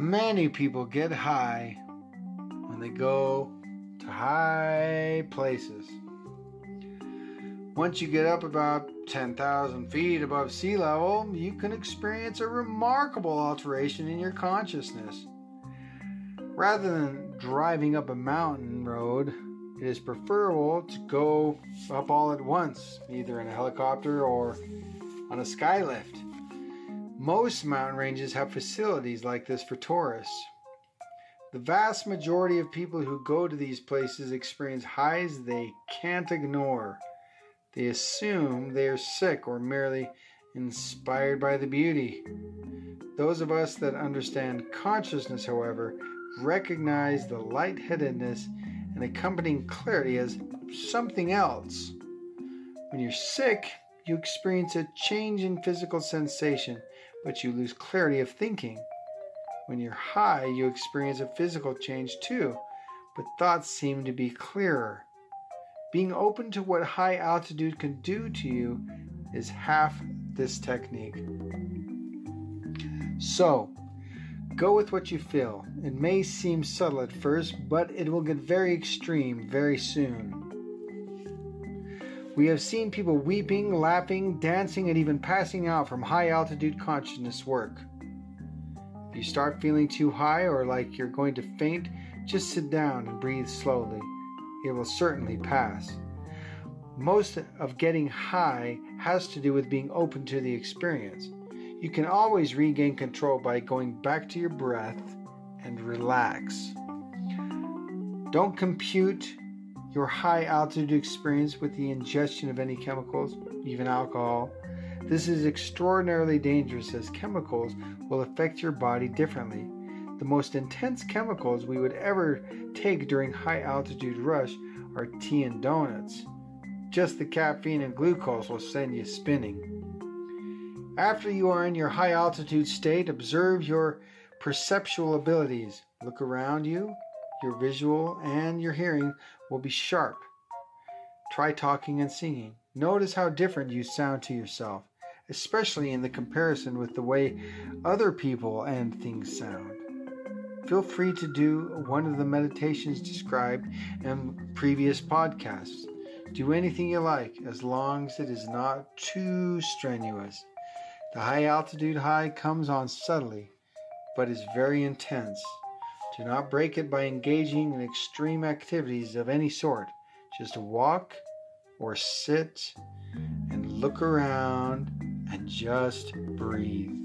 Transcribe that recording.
Many people get high when they go to high places. Once you get up about 10,000 feet above sea level, you can experience a remarkable alteration in your consciousness. Rather than driving up a mountain road, it is preferable to go up all at once, either in a helicopter or on a skylift. Most mountain ranges have facilities like this for tourists. The vast majority of people who go to these places experience highs they can't ignore. They assume they are sick or merely inspired by the beauty. Those of us that understand consciousness, however, recognize the lightheadedness and accompanying clarity as something else. When you're sick, you experience a change in physical sensation but you lose clarity of thinking. When you're high, you experience a physical change too, but thoughts seem to be clearer. Being open to what high altitude can do to you is half this technique. So, go with what you feel. It may seem subtle at first, but it will get very extreme very soon. We have seen people weeping, laughing, dancing, and even passing out from high altitude consciousness work. If you start feeling too high or like you're going to faint, just sit down and breathe slowly. It will certainly pass. Most of getting high has to do with being open to the experience. You can always regain control by going back to your breath and relax. Don't compute your high altitude experience with the ingestion of any chemicals, even alcohol. This is extraordinarily dangerous as chemicals will affect your body differently. The most intense chemicals we would ever take during high altitude rush are tea and donuts. Just the caffeine and glucose will send you spinning. After you are in your high altitude state, observe your perceptual abilities. Look around you. Your visual and your hearing will be sharp. Try talking and singing. Notice how different you sound to yourself, especially in the comparison with the way other people and things sound. Feel free to do one of the meditations described in previous podcasts. Do anything you like as long as it is not too strenuous. The high altitude high comes on subtly, but is very intense. Do not break it by engaging in extreme activities of any sort. Just walk or sit and look around and just breathe.